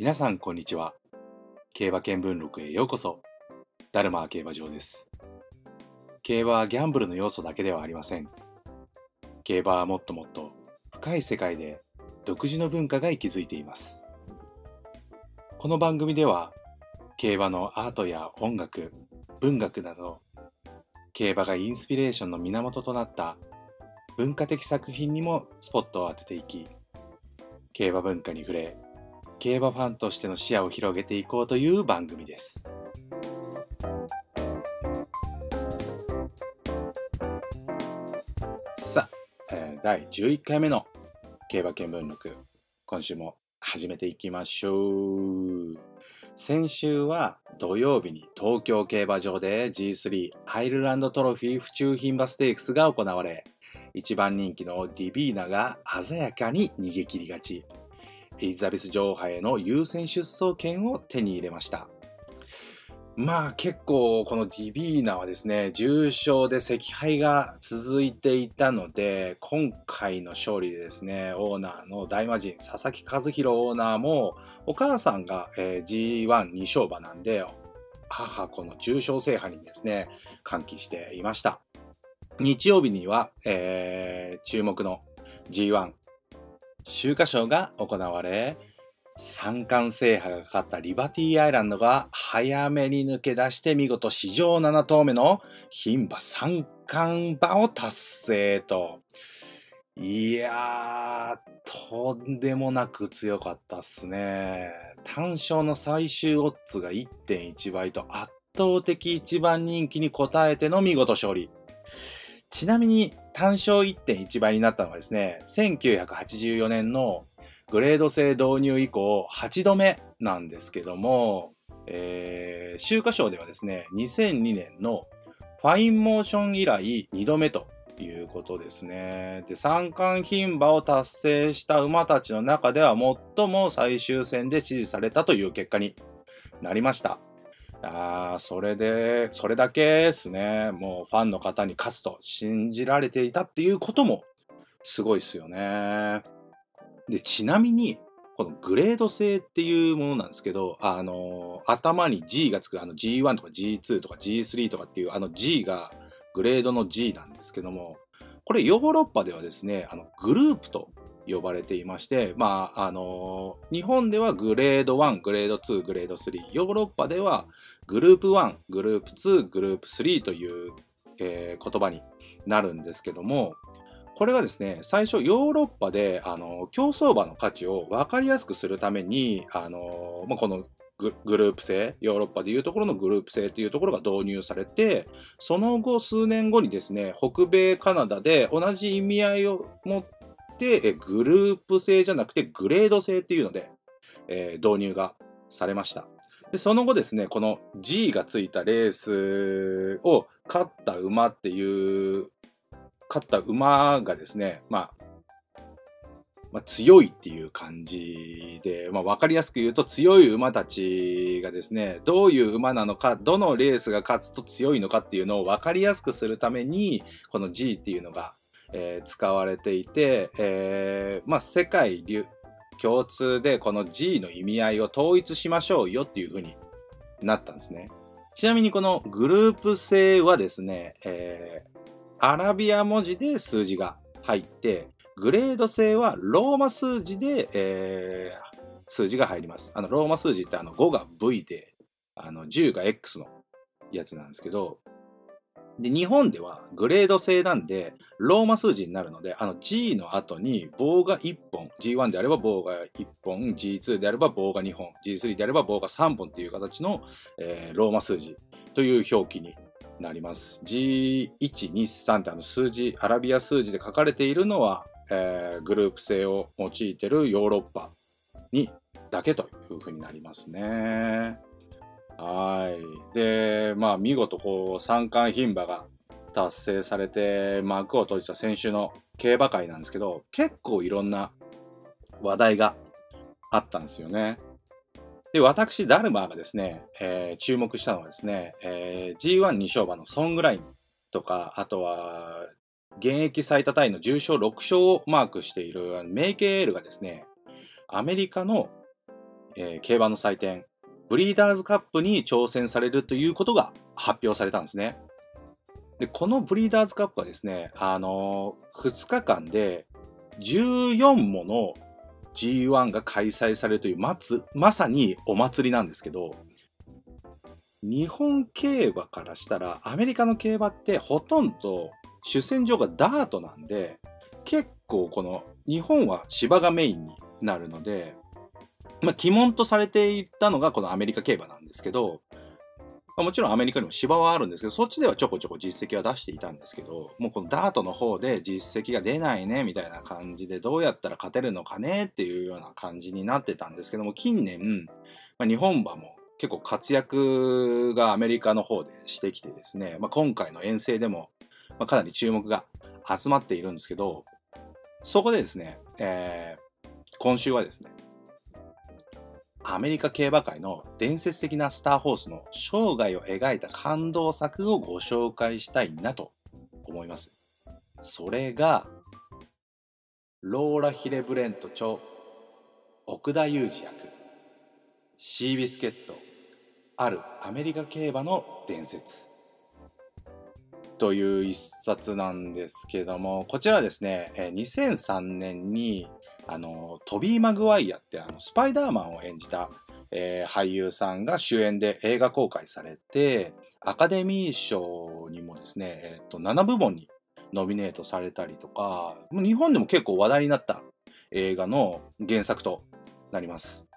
皆さんこんにちは。競馬見聞録へようこそ。ダルマ競馬場です。競馬はギャンブルの要素だけではありません。競馬はもっともっと深い世界で独自の文化が息づいています。この番組では競馬のアートや音楽、文学など競馬がインスピレーションの源となった文化的作品にもスポットを当てていき競馬文化に触れ競馬ファンとしての視野を広げていこうという番組です。さあ、えー第11回目の競馬見聞録、今週も始めていきましょう。先週は土曜日に東京競馬場で G3 アイルランドトロフィー府中牝馬ステークスが行われ、一番人気のディビーナが鮮やかに逃げ切りがち。エリザベス女王杯への優先出走権を手に入れました。まあ結構このディビーナはですね、重賞で惜敗が続いていたので、今回の勝利でですね、オーナーの大魔神佐々木和弘オーナーも、お母さんが、G12 勝馬なんで、母子の重賞制覇にですね、歓喜していました。日曜日には、えー注目の G1 秋華賞が行われ、三冠制覇がかかったリバティアイランドが早めに抜け出して見事史上7頭目の牝馬三冠馬を達成と。いやー、とんでもなく強かったっすね。単勝の最終オッズが1.1倍と圧倒的一番人気に応えての見事勝利。ちなみに単勝1.1倍になったのはですね、1984年のグレード制導入以降8度目なんですけども、えー、秋華賞ではですね、2002年のファインモーション以来2度目ということですね。で、三冠牝馬を達成した馬たちの中では最も最終戦で支持されたという結果になりました。あーそれで、それだけですね、もうファンの方に勝つと信じられていたっていうこともすごいですよね。で、ちなみに、このグレード制っていうものなんですけど、あの、頭に G がつく、あの G1 とか G2 とか G3 とかっていう、あの G がグレードの G なんですけども、これヨーロッパではですね、あのグループと呼ばれていまして、まあ、あの、日本ではグレード1、グレード2、グレード3、ヨーロッパではグループ1、グループ2、グループ3という、えー言葉になるんですけども、これがですね、最初ヨーロッパで、あの、競走馬の価値を分かりやすくするために、あの、まあ、このググループ制、ヨーロッパでいうところのグループ制というところが導入されて、その後数年後にですね、北米カナダで同じ意味合いを持ってて、えグループ制じゃなくてグレード制っていうので、えー導入がされました。で、その後ですね、この G がついたレースを勝った馬っていう勝った馬がですね、まあ、まあ、強いっていう感じで、まあ、わかりやすく言うと強い馬たちがですね、どういう馬なのか、どのレースが勝つと強いのかっていうのをわかりやすくするために、この G っていうのが、えー使われていて、えーまあ、世界流共通でこの G の意味合いを統一しましょうよっていう風になったんですね。ちなみにこのグループ制はですね、えーアラビア文字で数字が入って、グレード制はローマ数字で、えー数字が入ります。あの、ローマ数字ってあの5が V で、あの10が X のやつなんですけど、で、日本ではグレード制なんで、ローマ数字になるので、あの G の後に棒が1本、G1 であれば棒が1本、G2 であれば棒が2本、G3 であれば棒が3本っていう形の、えーローマ数字という表記になります。G123 ってあの数字、アラビア数字で書かれているのは、えーグループ制を用いてるヨーロッパにだけというふうになりますね。はい。で、まあ見事こう三冠牝馬が達成されて幕を閉じた先週の競馬会なんですけど、結構いろんな話題があったんですよね。で、私、ダルマーがですね、えー注目したのはですね、えー G12 勝馬のソングラインとか、あとは、現役最多タイの重賞6勝をマークしているメイケーエールがですね、アメリカの、えー、競馬の祭典、ブリーダーズカップに挑戦されるということが発表されたんですね。で、このブリーダーズカップはですね、あのー、2日間で14もの G1 が開催されるというまつ、まさにお祭りなんですけど、日本競馬からしたらアメリカの競馬ってほとんど主戦場がダートなんで結構この日本は芝がメインになるので、まあ、鬼門とされていたのがこのアメリカ競馬なんですけど、まあ、もちろんアメリカにも芝はあるんですけど、そっちではちょこちょこ実績は出していたんですけど、もうこのダートの方で実績が出ないね、みたいな感じで、どうやったら勝てるのかねっていうような感じになってたんですけども、近年、まあ、日本馬も結構活躍がアメリカの方でしてきてですね、まあ、今回の遠征でも、まあ、かなり注目が集まっているんですけど、そこでですね、えー、今週はですね、アメリカ競馬界の伝説的なスターホースの生涯を描いた感動作をご紹介したいなと思います。それが、ローラ・ヒレブレント著、奥田裕二役、シービスケット、あるアメリカ競馬の伝説という一冊なんですけどもこちらですね2003年にあのトビー・マグワイアってあのスパイダーマンを演じた、えー、俳優さんが主演で映画公開されてアカデミー賞にもですね、えー、と7部門にノミネートされたりとか日本でも結構話題になった映画の原作となります。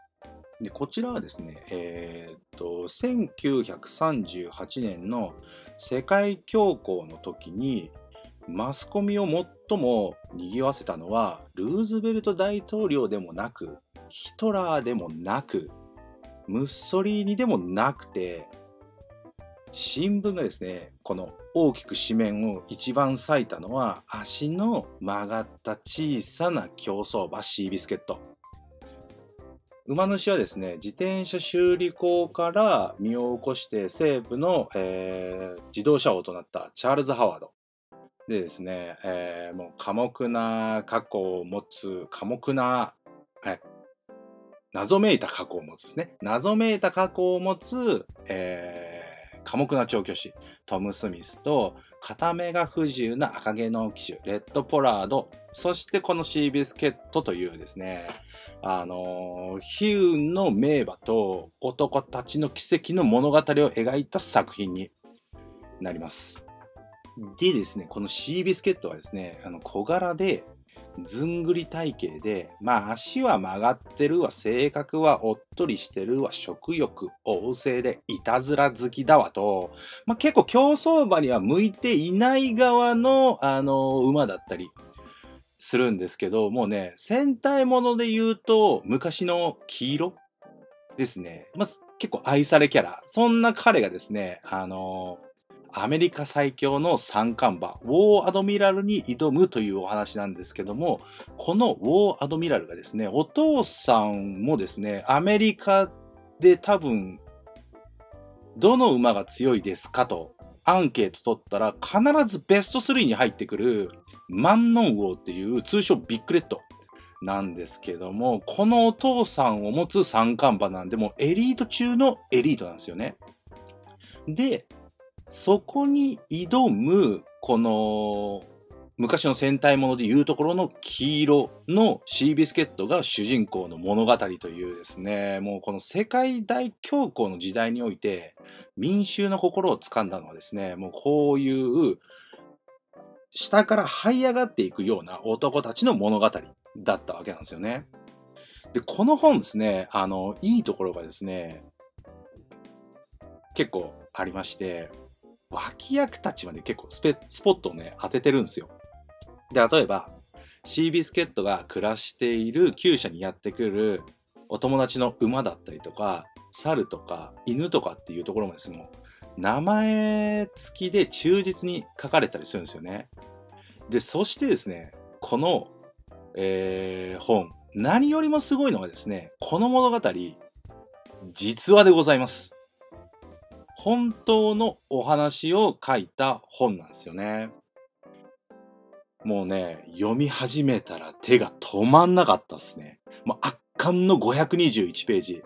でこちらはですね、えー、っと、1938年の世界恐慌の時に、マスコミを最も賑わせたのは、ルーズベルト大統領でもなく、ヒトラーでもなく、ムッソリーニでもなくて、新聞がですね、この大きく紙面を一番割いたのは、足の曲がった小さな競走馬シービスケット。馬主はですね、自転車修理工から身を起こして西部の、えー、自動車王となったチャールズ・ハワード。でですね、えー、もう寡黙な過去を持つ、寡黙な、はい、謎めいた過去を持つですね。謎めいた過去を持つ、えー寡黙な調教師、トム・スミスと、片目が不自由な赤毛の騎手、レッド・ポラード、そしてこのシービスケットというですね、あの悲運の名馬と男たちの奇跡の物語を描いた作品になります。でですね、このシービスケットはですね、あの小柄で、ずんぐり体型で、まあ足は曲がってるわ、性格はおっとりしてるわ、食欲旺盛でいたずら好きだわと、まあ結構競走馬には向いていない側の、あの、馬だったりするんですけど、もうね、戦隊もので言うと、昔の黄色ですね。まあ、結構愛されキャラ。そんな彼がですね、あのアメリカ最強の三冠馬、ウォーアドミラルに挑むというお話なんですけども、このウォーアドミラルがですね、お父さんもですね、アメリカで多分、どの馬が強いですかとアンケート取ったら必ずベスト3に入ってくるマンノンウォーっていう通称ビッグレッドなんですけども、このお父さんを持つ三冠馬なんで、もエリート中のエリートなんですよね。で、そこに挑む、この、昔の戦隊ものでいうところの黄色のシービスケットが主人公の物語というですね、もうこの世界大恐慌の時代において民衆の心を掴んだのはですね、もうこういう下から這い上がっていくような男たちの物語だったわけなんですよね。で、この本ですね、あの、いいところがですね、結構ありまして、脇役たちまで結構スペスポットをね、当ててるんですよ。で、例えば、シービスケットが暮らしている厩舎にやってくるお友達の馬だったりとか、猿とか犬とかっていうところもですね、もう名前付きで忠実に書かれたりするんですよね。で、そしてですね、この、えー、本、何よりもすごいのがですね、この物語、実話でございます。本当のお話を書いた本なんですよね。もうね、読み始めたら手が止まんなかったっすね。もう圧巻の521ページ。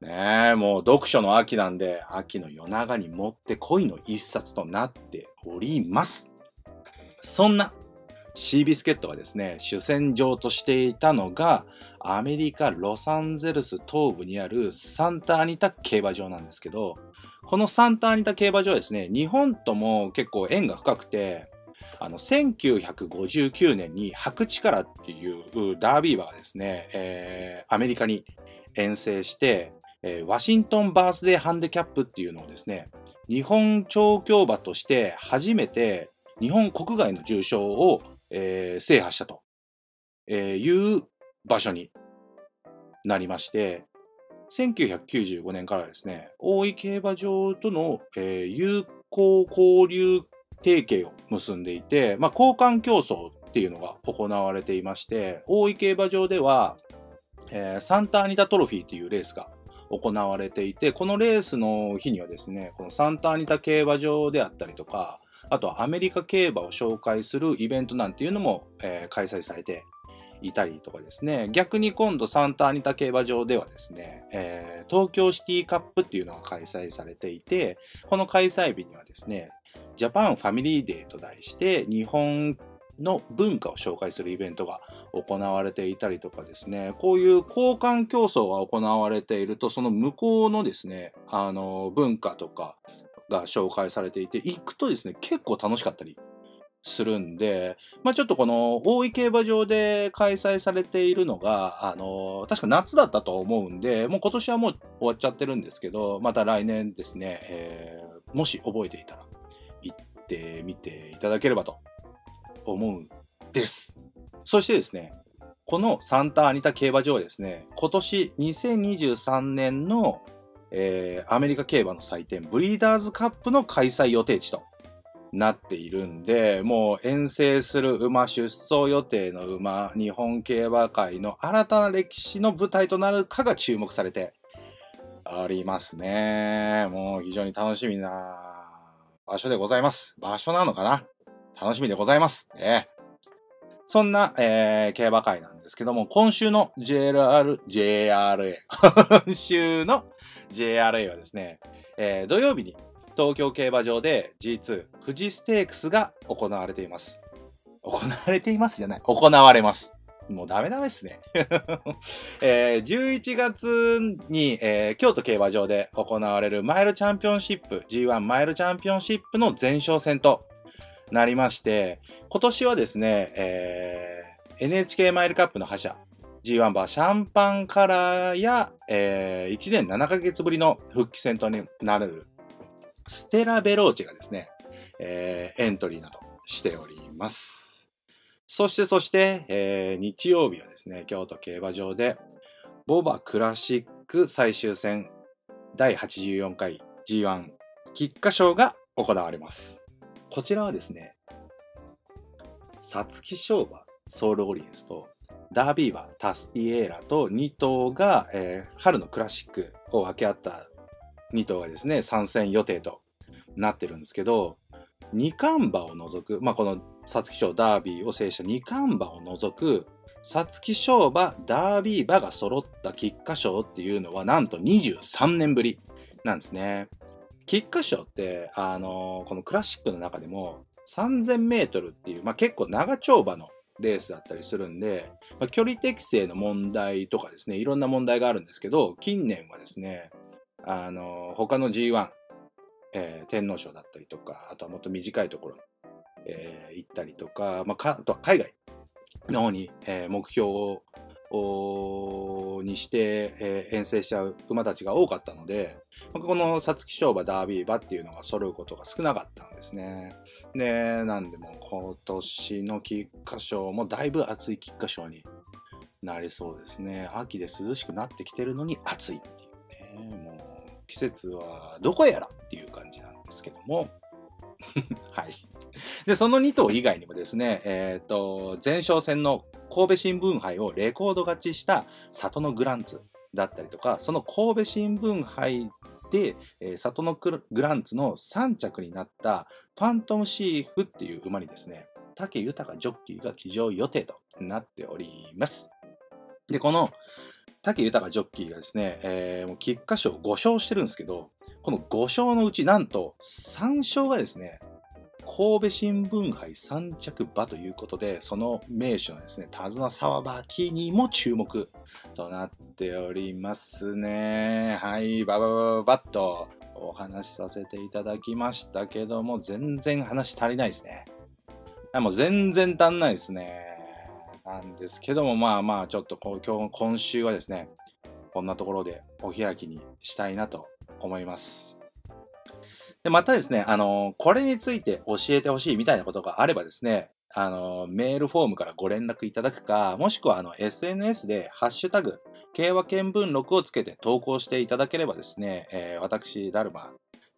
ねえ、もう読書の秋なんで、秋の夜長にもって恋の一冊となっております。そんなシービスケットがですね、主戦場としていたのが、アメリカ・ロサンゼルス東部にあるサンタアニタ競馬場なんですけど、このサンタアニタ競馬場はですね、日本とも結構縁が深くて、あの、1959年に白力っていうダービー馬がですね、えー、アメリカに遠征して、えー、ワシントンバースデーハンデキャップっていうのをですね、日本調教馬として初めて日本国外の重賞を、えー、制覇したと、えいう場所になりまして、1995年からですね、大井競馬場との、えー、友好交流提携を結んでいて、まあ、交換競争っていうのが行われていまして、大井競馬場では、えー、サンタアニタトロフィーっていうレースが行われていて、このレースの日にはですね、このサンタアニタ競馬場であったりとか、あとはアメリカ競馬を紹介するイベントなんていうのも、えー、開催されていたりとかですね、逆に今度サンタアニタ競馬場ではですね、えー、東京シティカップっていうのが開催されていて、この開催日にはですね、ジャパンファミリーデーと題して日本の文化を紹介するイベントが行われていたりとかですね、こういう交換競走が行われていると、その向こうのですね、あの、文化とかが紹介されていて、行くとですね、結構楽しかったりするんで、まあちょっとこの大井競馬場で開催されているのが、あの、確か夏だったと思うんで、もう今年はもう終わっちゃってるんですけど、また来年ですね、えー、もし覚えていたら行ってみていただければと思うんです。そしてですね、このサンタアニタ競馬場はですね、今年2023年の、えー、アメリカ競馬の祭典、ブリーダーズカップの開催予定地となっているんで、もう遠征する馬、出走予定の馬、日本競馬界の新たな歴史の舞台となるかが注目されておりますね。もう非常に楽しみな場所でございます。場所なのかな？楽しみでございます。えーそんな、えー、競馬会なんですけども、今週の JRR、JRA 今週の JRA はですね、えー、土曜日に東京競馬場で G2 富士ステークスが行われています。行われていますじゃない。行われます。もうダメダメっすね。えー、11月に、えー、京都競馬場で行われるマイルチャンピオンシップ、G1 マイルチャンピオンシップの前哨戦となりまして、今年はですね、えー、NHK マイルカップの覇者、G1 馬シャンパンカラーや、えー、1年7ヶ月ぶりの復帰戦となるステラ・ベローチェがですね、えー、エントリーなどしております。そしてそして、えー、日曜日はですね、京都競馬場で、ボバクラシック最終戦第84回 G1 菊花賞が行われます。こちらはですね、皐月賞馬ソウルオリエンスとダービー馬タスティエーラと2頭が、えー、春のクラシックを分け合った2頭がですね、参戦予定となってるんですけど、二冠馬を除く、まあ、この皐月賞ダービーを制した二冠馬を除く、皐月賞馬、ダービー馬が揃った菊花賞っていうのはなんと23年ぶりなんですね。菊花賞って、あのー、このクラシックの中でも3000メートルっていう、まあ、結構長丁場のレースだったりするんで、まあ、距離適正の問題とかですね、いろんな問題があるんですけど、近年はですね、あの、他の G1、えー、天皇賞だったりとか、あとはもっと短いところに、えー、行ったりとか、まあ、かあとは海外の方に、えー、目標をにして、えー、遠征しちゃう馬たちが多かったので、この皐月賞馬、ダービー馬っていうのが揃うことが少なかったんですね。で、なんでも今年の菊花賞もだいぶ暑い菊花賞になりそうですね。秋で涼しくなってきてるのに暑いっていうね。季節はどこやらっていう感じなんですけども。はい。で、その2頭以外にもですね、えっ、ー、と、前哨戦の神戸新聞杯をレコード勝ちした里のグランツだったりとか、その神戸新聞杯で、えー、里のグランツの3着になったファントムシーフっていう馬にですね、武豊ジョッキーが騎乗予定となっております。で、この武豊ジョッキーがですね、えー、もう菊花賞5勝してるんですけど、この5勝のうちなんと3勝がですね、神戸新聞杯3着馬ということで、その名手のですね、手綱沢馬キにも注目となっておりますね。はい、バババババッとお話しさせていただきましたけども、全然話足りないですね。もう全然足んないですね。なんですけども、まあまあ、ちょっとこう今日、今週はですね、こんなところでお開きにしたいなと思います。で、またですね、あの、これについて教えてほしいみたいなことがあればですね、あの、メールフォームからご連絡いただくか、もしくはあの、SNS でハッシュタグ、競馬見聞録をつけて投稿していただければですね、えー、私、ダルマ、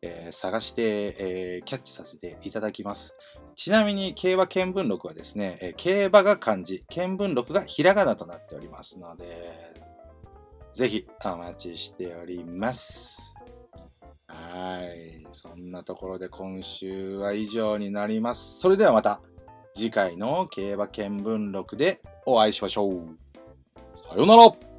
えー、探して、えー、キャッチさせていただきます。ちなみに、競馬見聞録はですね、えー、競馬が漢字、見聞録がひらがなとなっておりますので、ぜひお待ちしております。はい。そんなところで今週は以上になります。それではまた次回の競馬見聞録でお会いしましょう。さようなら